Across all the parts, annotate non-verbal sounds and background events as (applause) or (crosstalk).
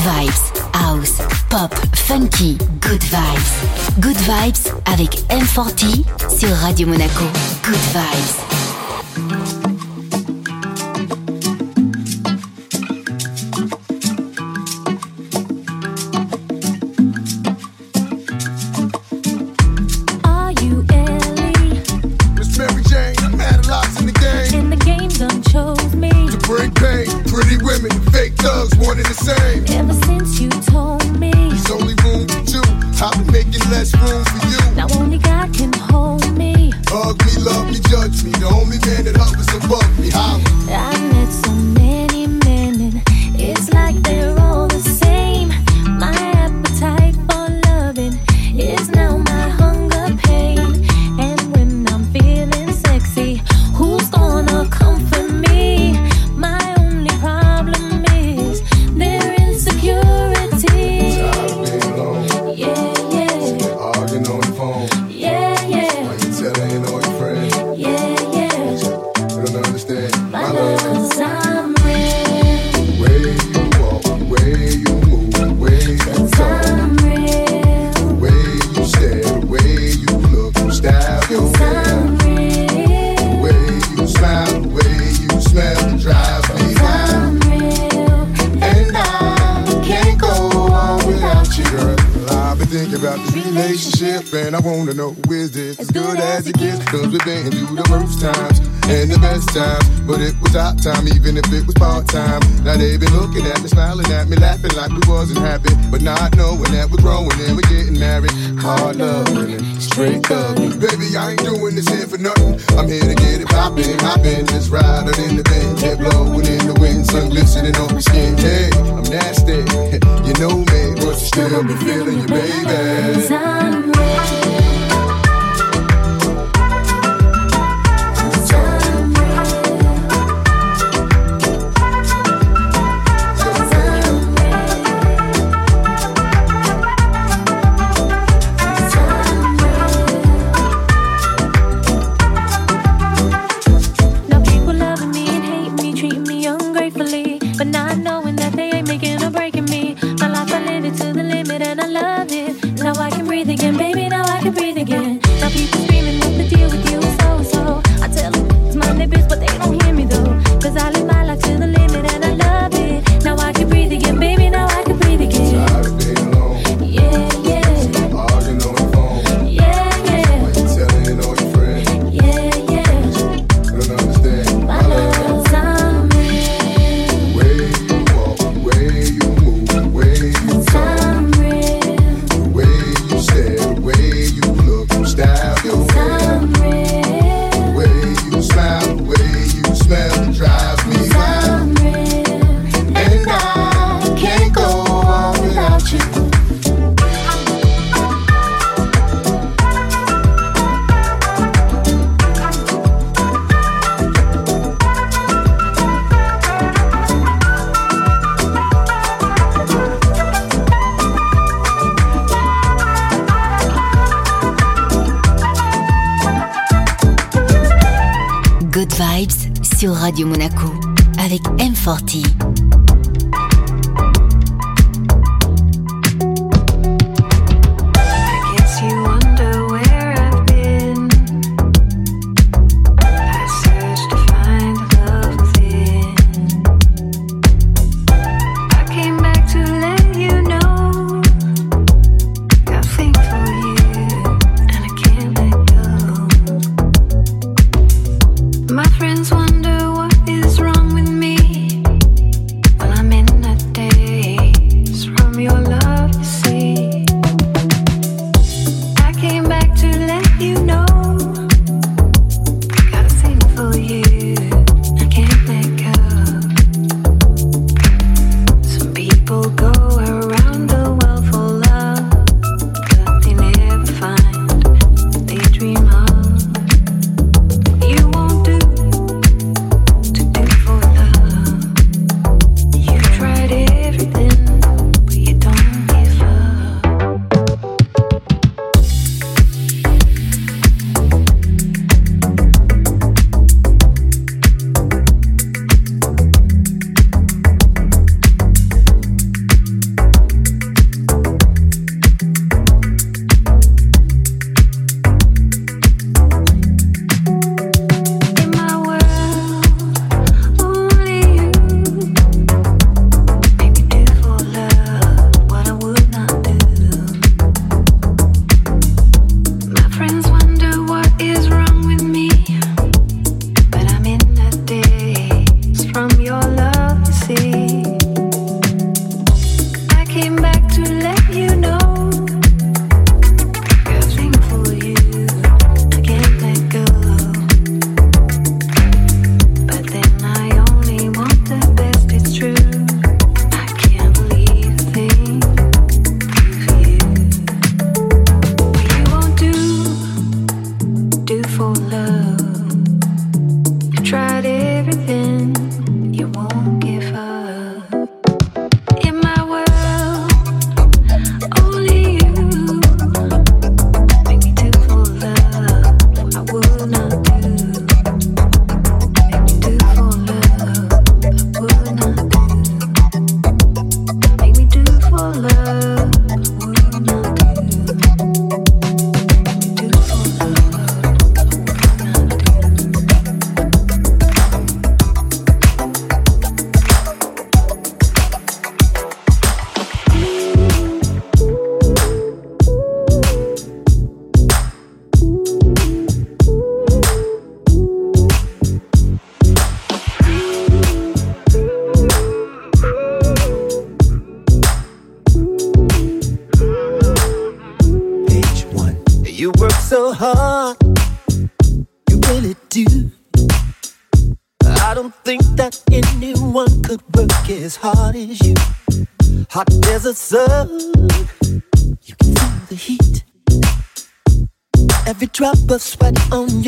vibes, house, pop, funky, good vibes. Good vibes avec M40 sur Radio Monaco. Good vibes. nothing. I'm here to get it poppin', hoppin'. Just riding in the van, jet blowin' in the wind, sun glistening on my skin. Hey, I'm nasty, (laughs) you know me, but you still be feelin' you, baby.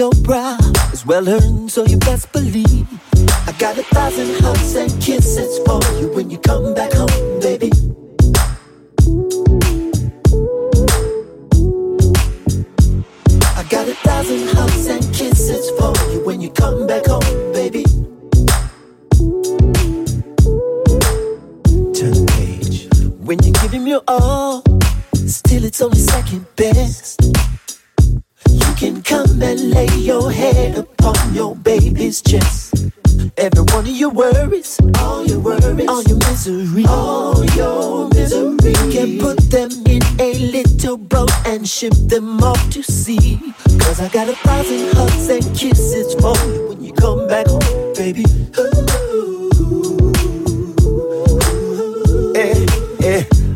Your brow is well earned, so you best believe. I got a thousand hugs and kisses for you when you come back home, baby. I got a thousand hugs and kisses for you when you come back home, baby. Turn the page. When you give him your all, still it's only second best. You can come and lay your head upon your baby's chest. Every one of your worries, all your worries, all your misery, all your misery. You can put them in a little boat and ship them off to sea. Cause I got a thousand hugs and kisses for you when you come back home, baby. Ooh. Ooh. Eh, eh,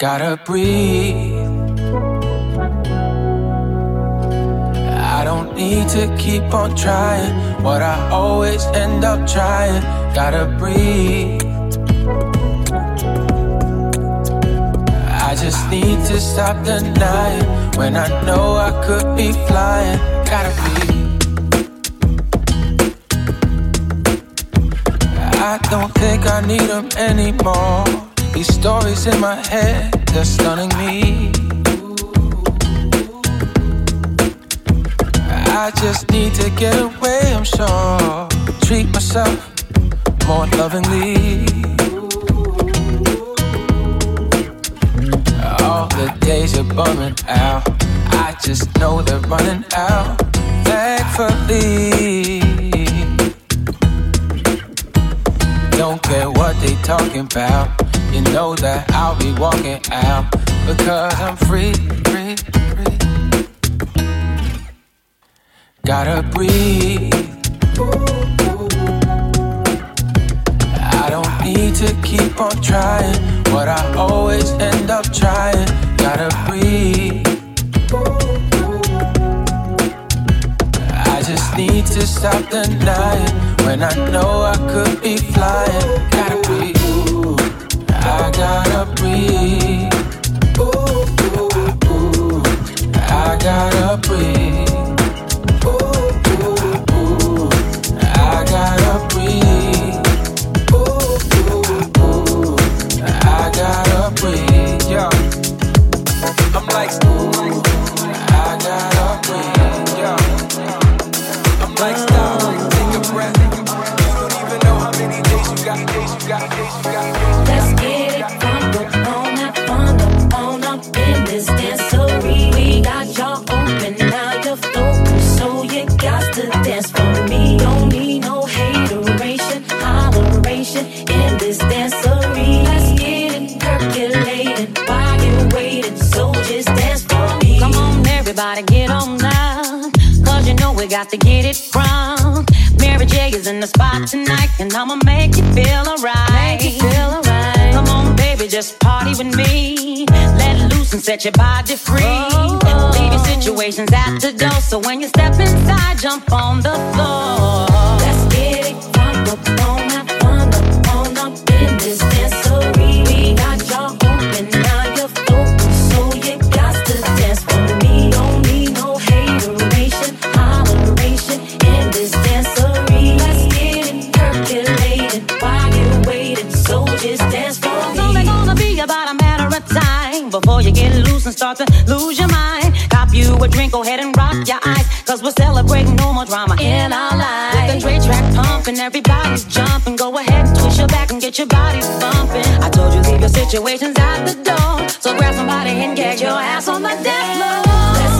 Gotta breathe. I don't need to keep on trying what I always end up trying. Gotta breathe. I just need to stop denying when I know I could be flying. Gotta breathe. I don't think I need them anymore. These stories in my head, they're stunning me. I just need to get away, I'm sure. Treat myself more lovingly. all the days are bumming out. I just know they're running out. Thankfully, don't care what they talking about. You know that I'll be walking out because I'm free, free, free. Gotta breathe. I don't need to keep on trying what I always end up trying. Gotta breathe. I just need to stop denying when I know I could be flying. Gotta breathe. I gotta breathe. I gotta breathe. Everybody, get on now. Cause you know we got to get it from. Mary J is in the spot tonight, and I'ma make you feel alright. Make you feel alright. Come on, baby, just party with me. Let loose loose and set your body free. Oh. Leave your situations at the door. So when you step inside, jump on the floor. Let's get it from the bone. And start to lose your mind. Cop you a drink, go ahead and rock your eyes. Cause we're celebrating no more drama in our lives. With the Dre track pumping, everybody's jumping. Go ahead and twist your back and get your body bumping. I told you leave your situations at the door. So grab somebody and get your ass on the dance floor.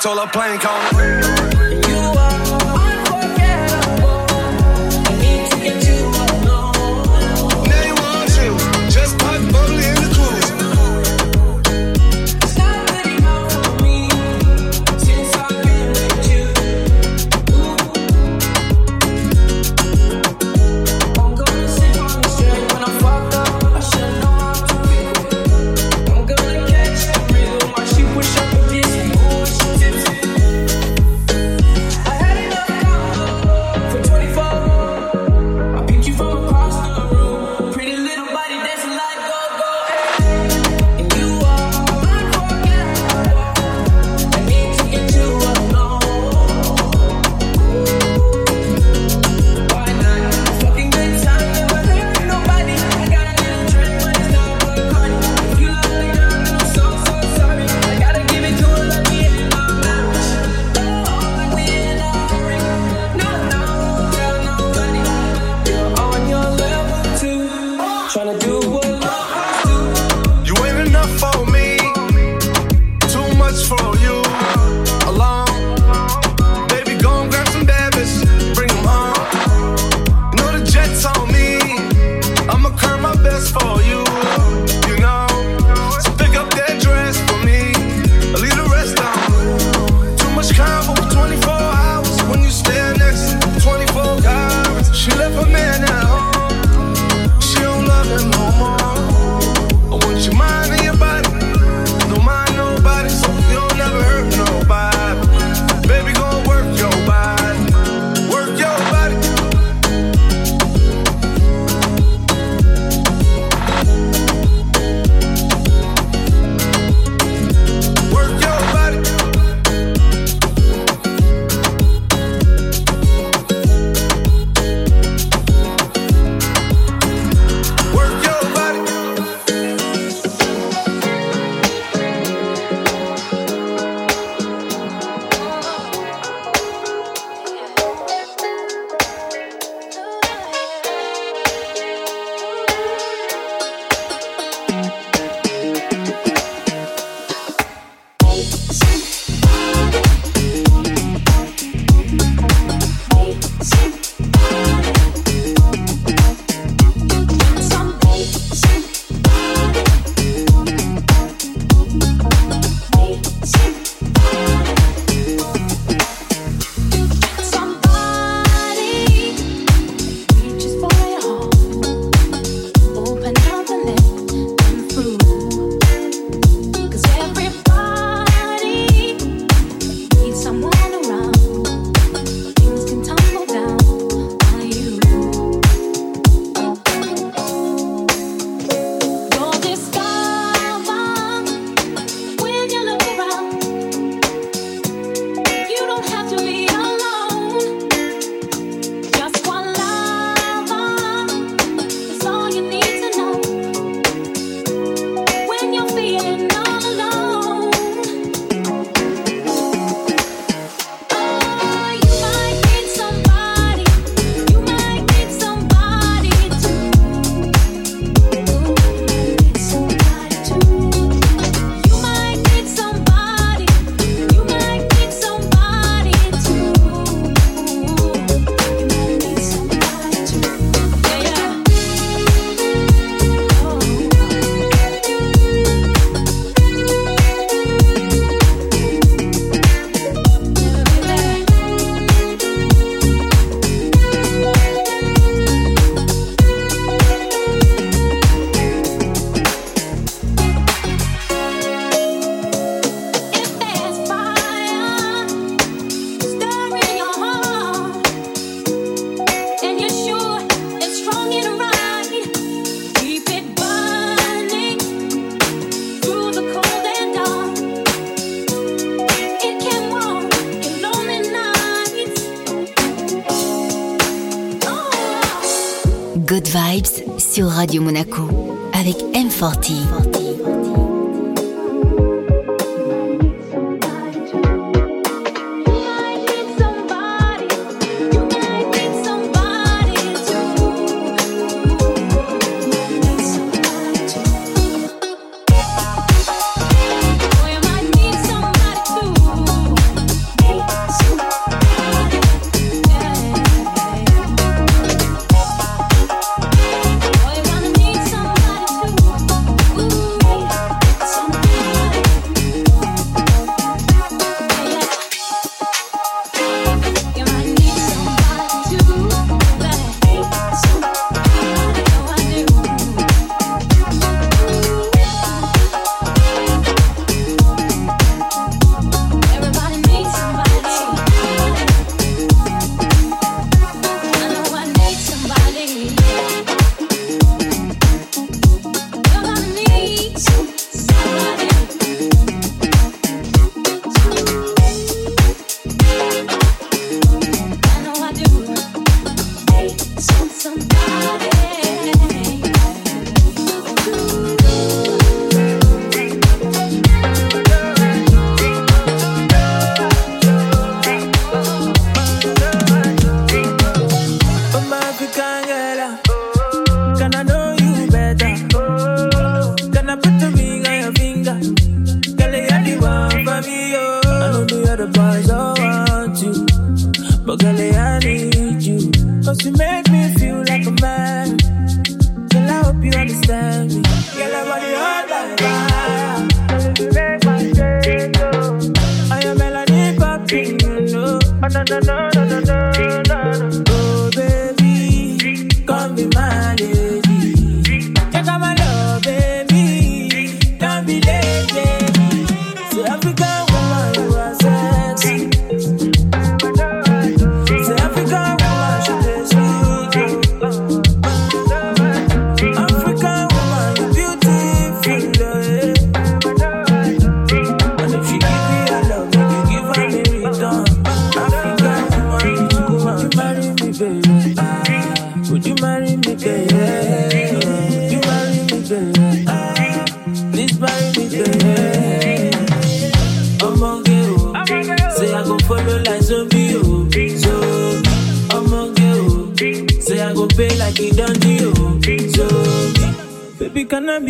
Told her plane call.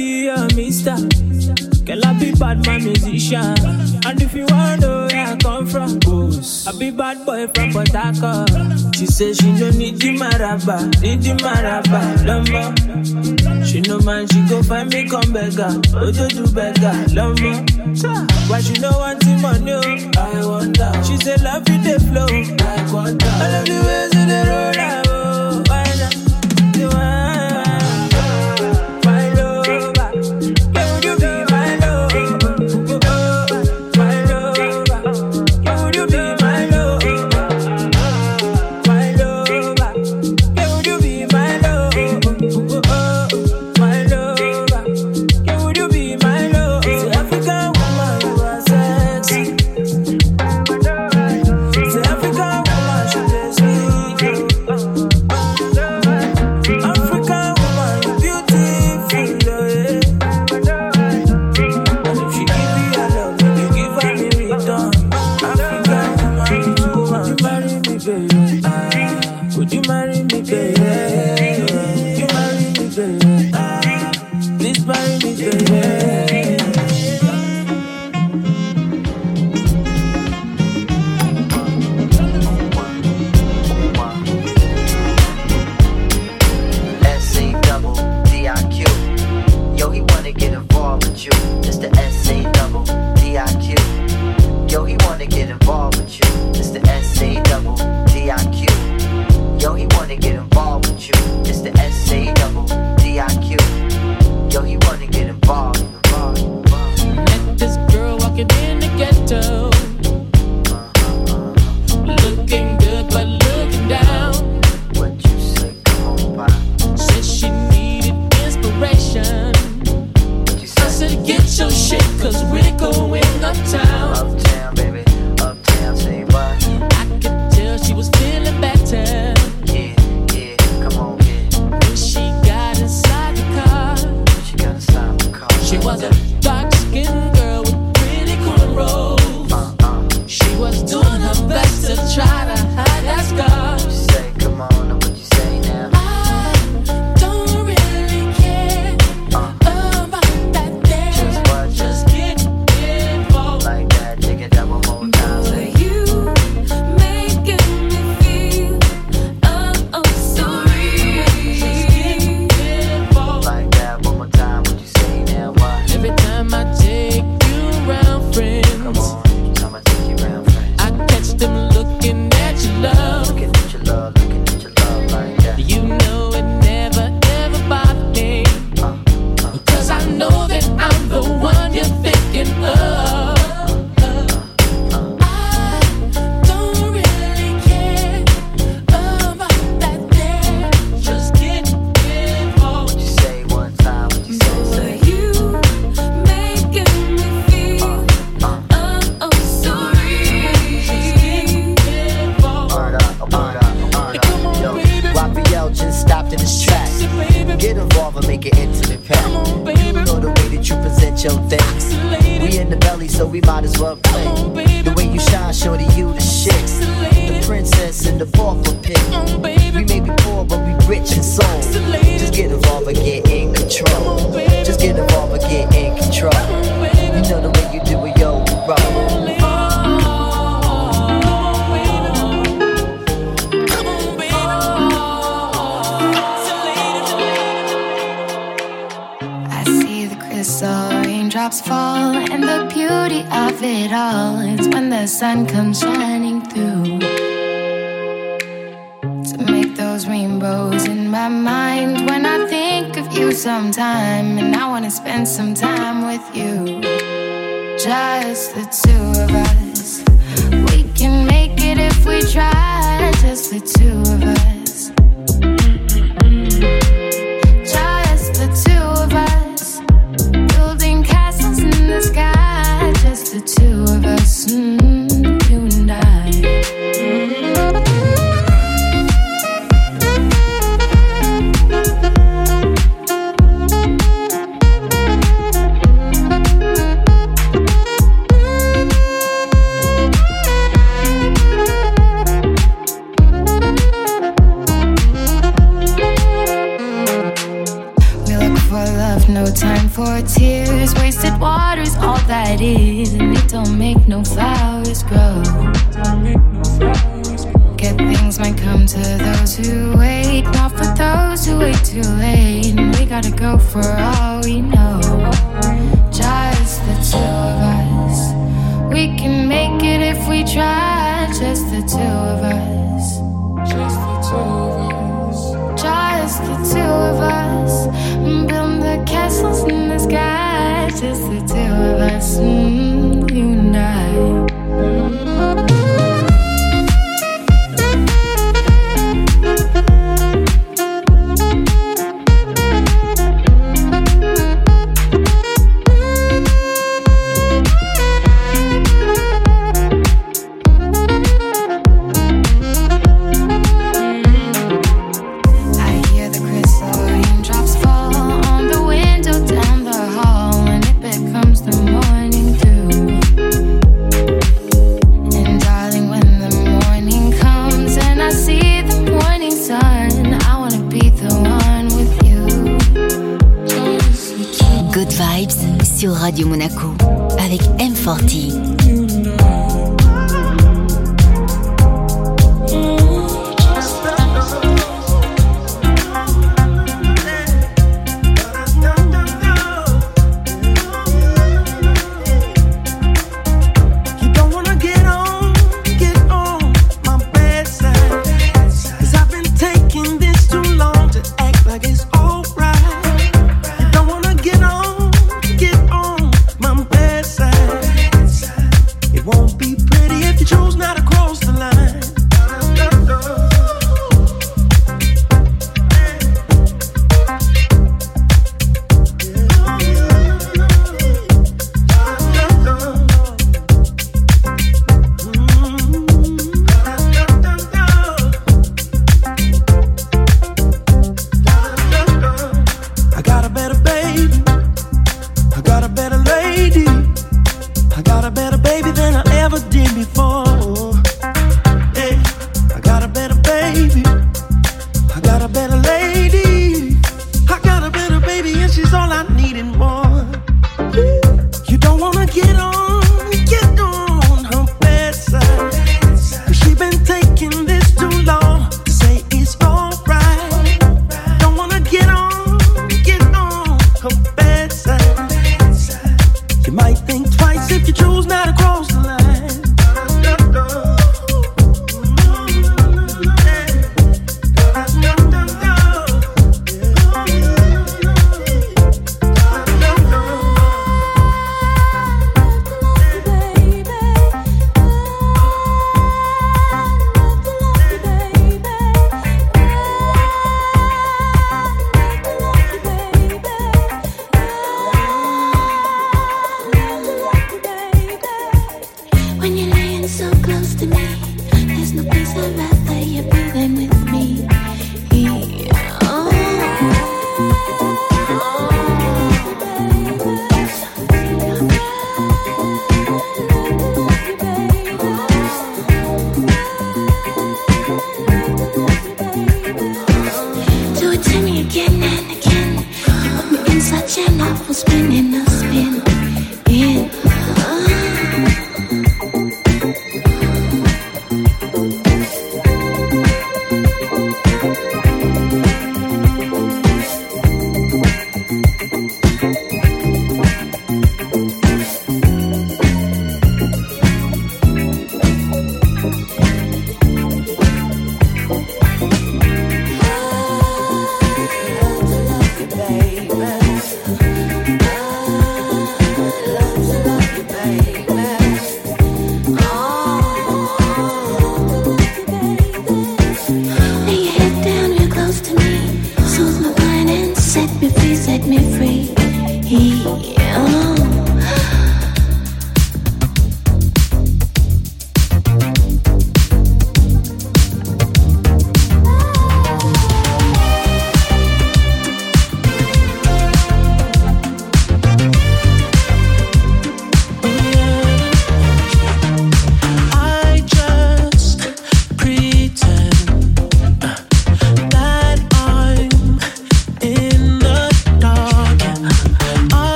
be a mister. Girl, I be bad man musician. And if you want to know where I come from, I be bad boy from Port She say she don't need the maraba, need the maraba, lumbo. She no man, she go find me come beggar, oh to do beggar, lumbo. Why she no want the money? Oh, I wonder. She say love you the flow. I wonder. I love the ways of the road. your things. We in the belly, so we might as well play. The way you shine, shorty, you the shit. The princess in the ballroom it all. It's when the sun comes shining.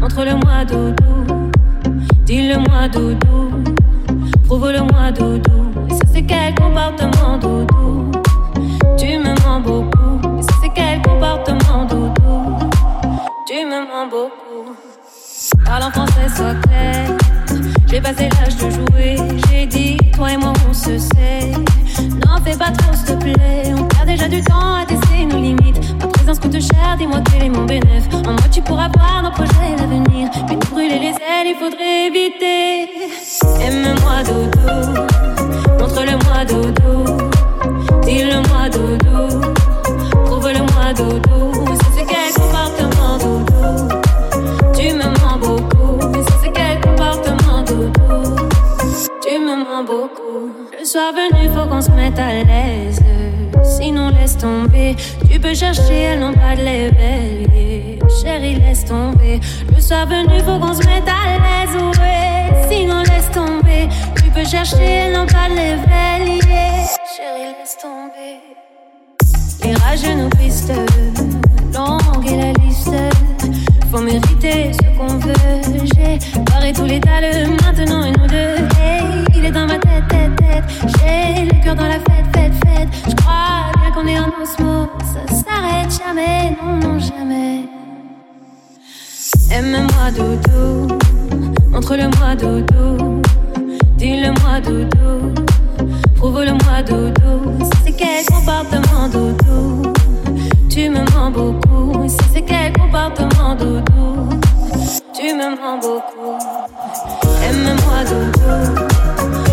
montre-le moi doudou, dis-le moi doudou, prouve-le moi doudou. Et ça c'est quel comportement doudou, tu me mens beaucoup. Et ça c'est quel comportement doudou, tu me mens beaucoup. Parle en français, sois clair. J'ai passé l'âge de jouer. J'ai dit, toi et moi, on se sait. N'en fais pas trop, s'il te plaît. On perd déjà du temps à tester nos limites vacances coûtent cher, dis-moi quel est mon. En moi, tu pourras voir nos projets d'avenir. Mais nous brûler les ailes, il faudrait éviter. Aime-moi, dodo. Montre-le-moi, dodo. Dis-le-moi, dodo. trouve-le-moi dodo. C'est quel comportement, dodo. Tu me mens beaucoup. C'est quel comportement, dodo. Tu me mens beaucoup. Le soir venu, faut qu'on se mette à l'aise sinon laisse tomber. Tu peux chercher, elles n'ont pas de l'éveiller. Chérie, laisse tomber. Le soir venu, faut qu'on se mette à l'aise, ouais. Sinon laisse tomber. Tu peux chercher, elles n'ont pas de l'éveiller. Chérie, laisse tomber. Les rageux nous pistent, longue est la liste faut mériter ce qu'on veut. J'ai barré tous les dalles, maintenant et nous deux. Hey, il est dans ma tête, tête, tête. J'ai le cœur dans la fête, fête, fête. Je crois bien qu'on est en osmo. Ça s'arrête jamais, non, non, jamais. Aime-moi, doudou. Montre-le-moi, doudou. Dis-le-moi, doudou. Prouve-le-moi, doudou. C'est quel comportement, doudou? Tu me mens beaucoup, si c'est quel comportement doudou. Tu me mens beaucoup, aime-moi doudou.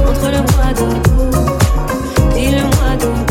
Entre le moi doudou, dis-le-moi doudou.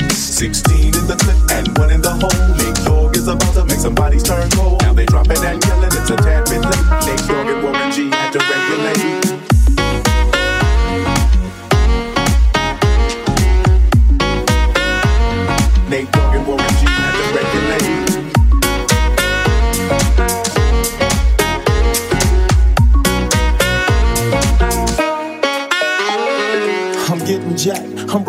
16 in the clip and one in the hole. Nate Dogg is about to make some bodies turn cold. Now they dropping and yelling, it's a tad bit late. Nate Dogg and Warren G had to regulate.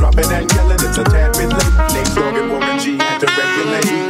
dropping and yelling, it's a tad bit late. Nate Dogg and Warren G had to regulate.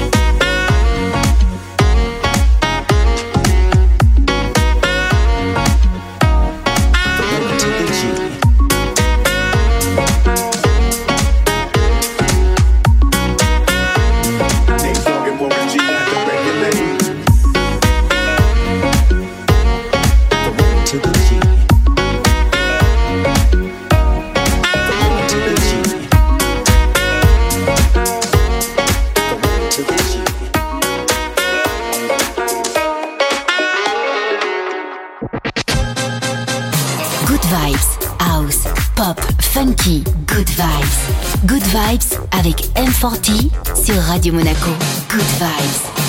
vibes. Avec M40 sur Radio Monaco. Good vibes.